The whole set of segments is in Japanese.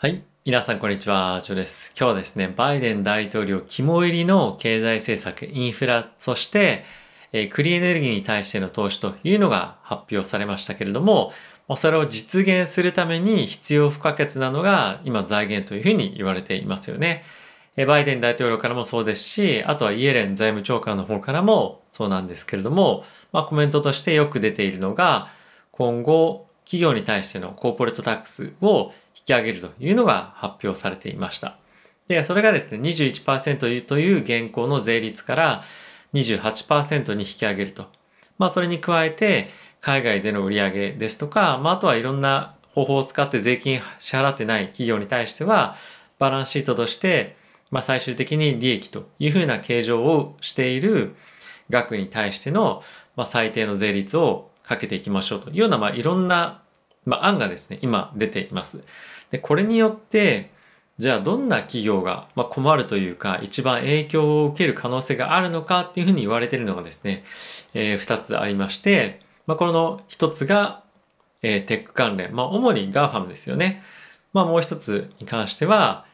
はい。皆さん、こんにちは。ジョです。今日はですね、バイデン大統領肝入りの経済政策、インフラ、そして、えー、クリーンエネルギーに対しての投資というのが発表されましたけれども、それを実現するために必要不可欠なのが今財源というふうに言われていますよね。バイデン大統領からもそうですし、あとはイエレン財務長官の方からもそうなんですけれども、まあ、コメントとしてよく出ているのが、今後、企業に対してのコーポレートタックスをき上げるというのが発表されていました。で、それがですね、21%という現行の税率から28%に引き上げると。まあ、それに加えて、海外での売り上げですとか、まあ、あとはいろんな方法を使って税金支払ってない企業に対しては、バランスシートとして、まあ、最終的に利益というふうな計上をしている額に対しての、まあ、最低の税率をかけていきましょうというような、まあ、いろんな、まあ、案がですね、今出ています。で、これによって、じゃあどんな企業が困るというか、一番影響を受ける可能性があるのかっていうふうに言われているのがですね、えー、2つありまして、まあ、この1つが、えー、テック関連、まあ、主に GAFAM ですよね。まあ、もう1つに関しては、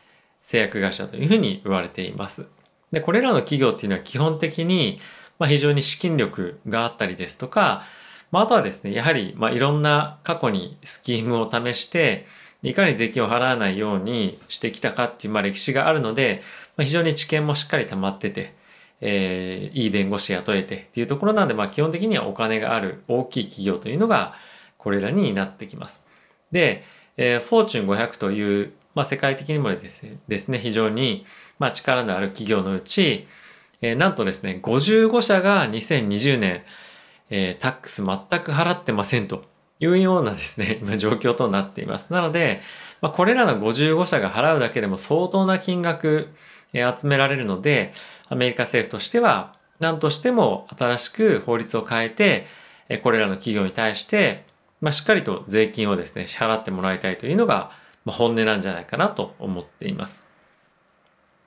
製薬会社というふうに言われています。で、これらの企業っていうのは基本的に、ま、非常に資金力があったりですとか、まあ、とはですね、やはり、ま、いろんな過去にスキームを試して、いかに税金を払わないようにしてきたかっていう、まあ、歴史があるので、まあ、非常に知見もしっかり溜まってて、えー、いい弁護士雇えてっていうところなんで、まあ、基本的にはお金がある大きい企業というのがこれらになってきます。で、えー、フォーチュン500という、まあ、世界的にもですねですね非常に、まあ、力のある企業のうち、えー、なんとですね55社が2020年、えー、タックス全く払ってませんというようなですね、今状況となっています。なので、まあ、これらの55社が払うだけでも相当な金額、え集められるので、アメリカ政府としては、何としても新しく法律を変えて、えこれらの企業に対して、まあ、しっかりと税金をですね、支払ってもらいたいというのが、ま、本音なんじゃないかなと思っています。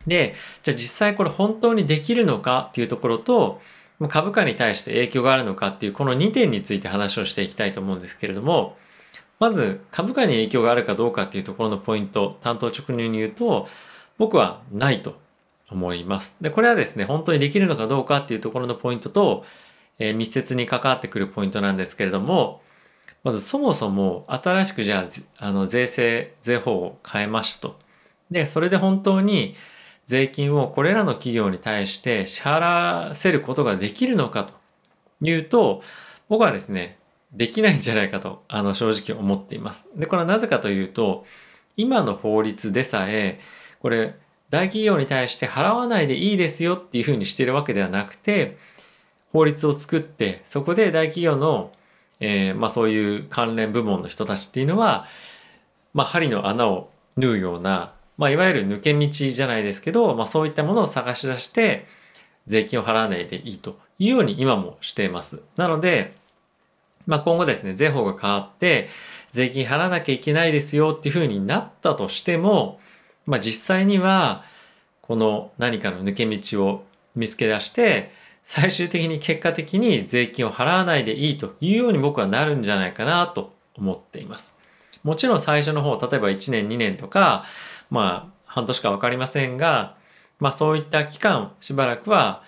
で、じゃあ実際これ本当にできるのかっていうところと、株価に対して影響があるのかっていうこの2点について話をしていきたいと思うんですけれどもまず株価に影響があるかどうかっていうところのポイント担当直入に言うと僕はないと思います。でこれはですね本当にできるのかどうかっていうところのポイントと、えー、密接に関わってくるポイントなんですけれどもまずそもそも新しくじゃああの税制税法を変えましたと。でそれで本当に税金をこれらの企業に対して支払わせることができるのかというと、僕はですね、できないんじゃないかと、あの、正直思っています。で、これはなぜかというと、今の法律でさえ、これ、大企業に対して払わないでいいですよっていうふうにしてるわけではなくて、法律を作って、そこで大企業の、えー、まあそういう関連部門の人たちっていうのは、まあ針の穴を縫うようなまあ、いわゆる抜け道じゃないですけど、まあ、そういったものを探し出して、税金を払わないでいいというように今もしています。なので、まあ、今後ですね、税法が変わって、税金払わなきゃいけないですよっていうふうになったとしても、まあ、実際には、この何かの抜け道を見つけ出して、最終的に結果的に税金を払わないでいいというように僕はなるんじゃないかなと思っています。もちろん最初の方、例えば1年2年とか、まあ、半年か分かりませんが、まあ、そういった期間、しばらくは、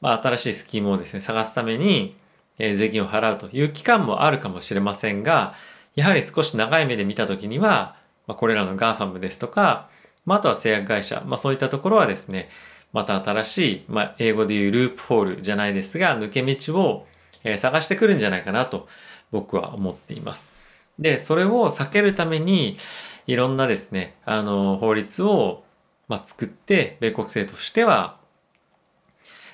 まあ、新しいスキームをですね、探すために、えー、税金を払うという期間もあるかもしれませんが、やはり少し長い目で見たときには、まあ、これらの GAFAM ですとか、まあ、あとは製薬会社、まあ、そういったところはですね、また新しい、まあ、英語でいうループホールじゃないですが、抜け道を、えー、探してくるんじゃないかなと僕は思っています。で、それを避けるために、いろんなですね、あの、法律を、まあ、作って、米国政としては、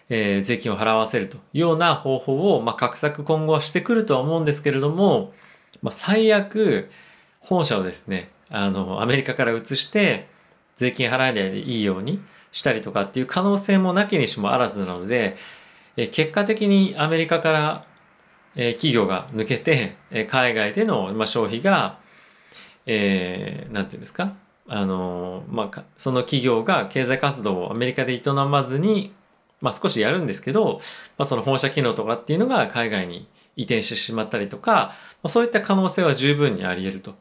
えー、税金を払わせるというような方法を、まあ、画策今後はしてくるとは思うんですけれども、まあ、最悪、本社をですね、あの、アメリカから移して、税金払えないでいいようにしたりとかっていう可能性もなきにしもあらずなので、え結果的にアメリカから、え企業が抜けて、え海外での、ま消費が、えー、なんていうんですか？あのまあ、その企業が経済活動をアメリカで営まずに、まあ、少しやるんですけど、まあ、その本社機能とかっていうのが海外に移転してしまったりとか、まあ、そういった可能性は十分にあり得ると。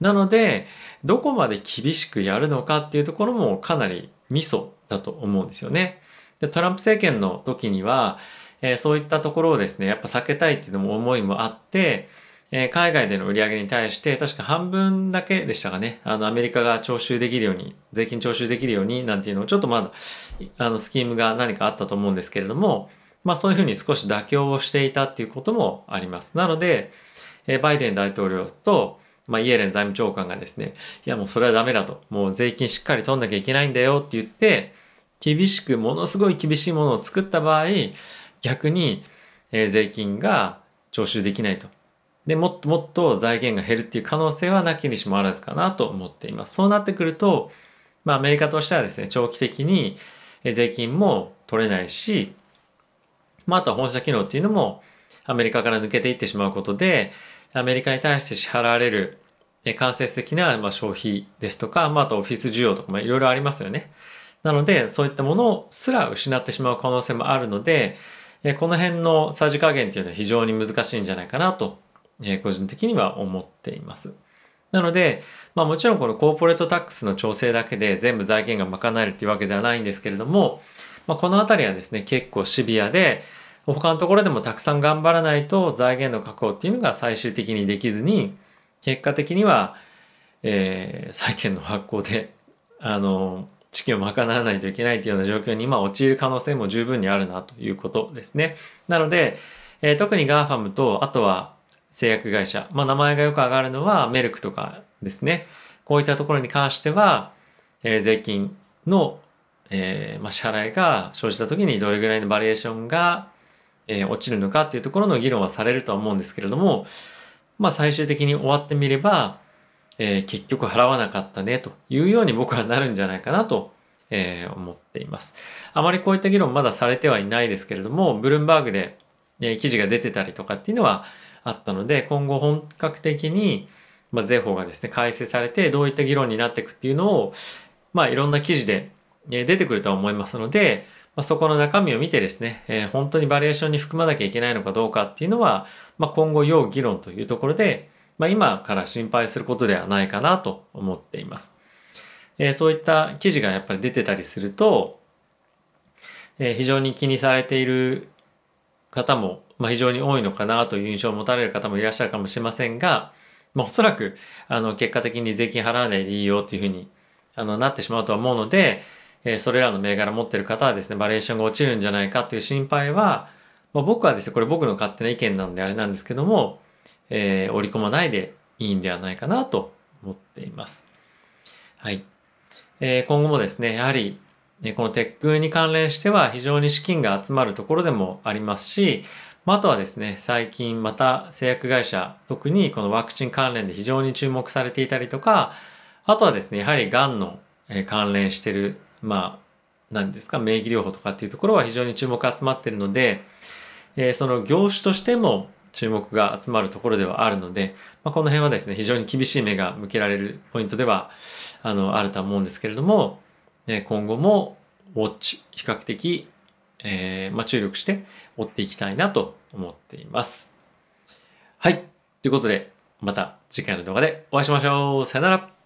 なので、どこまで厳しくやるのかっていうところもかなりミソだと思うんですよね。でトランプ政権の時には、えー、そういったところをですね、やっぱ避けたいっていうのも思いもあって、え、海外での売り上げに対して確か半分だけでしたかね、あのアメリカが徴収できるように、税金徴収できるようになんていうのをちょっとまだあのスキームが何かあったと思うんですけれども、まあそういうふうに少し妥協をしていたっていうこともあります。なので、え、バイデン大統領と、まあ、イエレン財務長官がですね、いやもうそれはダメだと。もう税金しっかり取んなきゃいけないんだよって言って、厳しく、ものすごい厳しいものを作った場合、逆に、え、税金が徴収できないと。で、もっともっと財源が減るっていう可能性はなきにしもあらずかなと思っています。そうなってくると、まあアメリカとしてはですね、長期的に税金も取れないし、まああとは本社機能っていうのもアメリカから抜けていってしまうことで、アメリカに対して支払われる間接的なま消費ですとか、まあ、あとオフィス需要とかもいろいろありますよね。なので、そういったものすら失ってしまう可能性もあるので、この辺のさじ加減っていうのは非常に難しいんじゃないかなと、え個人的には思っています。なので、まあもちろんこのコーポレートタックスの調整だけで全部財源が賄えるっていうわけではないんですけれども、まあ、このあたりはですね、結構シビアで、他のところでもたくさん頑張らないと財源の確保っていうのが最終的にできずに、結果的には、えー、債券の発行で、あの、資金を賄わないといけないというような状況に今陥る可能性も十分にあるなということですね。なので、えー、特に GAFAM と、あとは製薬会社、まあ名前がよく上がるのはメルクとかですね。こういったところに関しては、えー、税金の、えーまあ、支払いが生じた時にどれぐらいのバリエーションがえー、落ちるのかっていうところの議論はされるとは思うんですけれども、まあ最終的に終わってみれば、えー、結局払わなかったねというように僕はなるんじゃないかなと、えー、思っています。あまりこういった議論まだされてはいないですけれども、ブルームバーグで、記事が出てたりとかっていうのはあったので、今後本格的に、まあ、税法がですね、改正されてどういった議論になっていくっていうのを、まあいろんな記事で出てくるとは思いますので、ま、そこの中身を見てですね、え、本当にバリエーションに含まなきゃいけないのかどうかっていうのは、ま、今後要議論というところで、ま、今から心配することではないかなと思っています。え、そういった記事がやっぱり出てたりすると、え、非常に気にされている方も、まあ、非常に多いのかなという印象を持たれる方もいらっしゃるかもしれませんが、まあ、おそらくあの結果的に税金払わないでいいよというふうにあのなってしまうとは思うので、えそれらの銘柄持ってる方はですね、バリエーションが落ちるんじゃないかっていう心配は、まあ、僕はですね、これ僕の勝手な意見なんであれなんですけども、えー、織り込まないでいいんではないかなと思っています。はい。えー、今後もですね、やはり、このテックに関連しては非常に資金が集まるところでもありますし、あとはですね、最近また製薬会社、特にこのワクチン関連で非常に注目されていたりとか、あとはですね、やはりがんの関連してるまあ、何ですか、免疫療法とかっていうところは非常に注目が集まってるので、え、その業種としても注目が集まるところではあるので、まあ、この辺はですね、非常に厳しい目が向けられるポイントでは、あの、あるとは思うんですけれども、今後もウォッチ、比較的、えー、ま、注力して追っていきたいなと思っています。はい。ということで、また次回の動画でお会いしましょう。さよなら。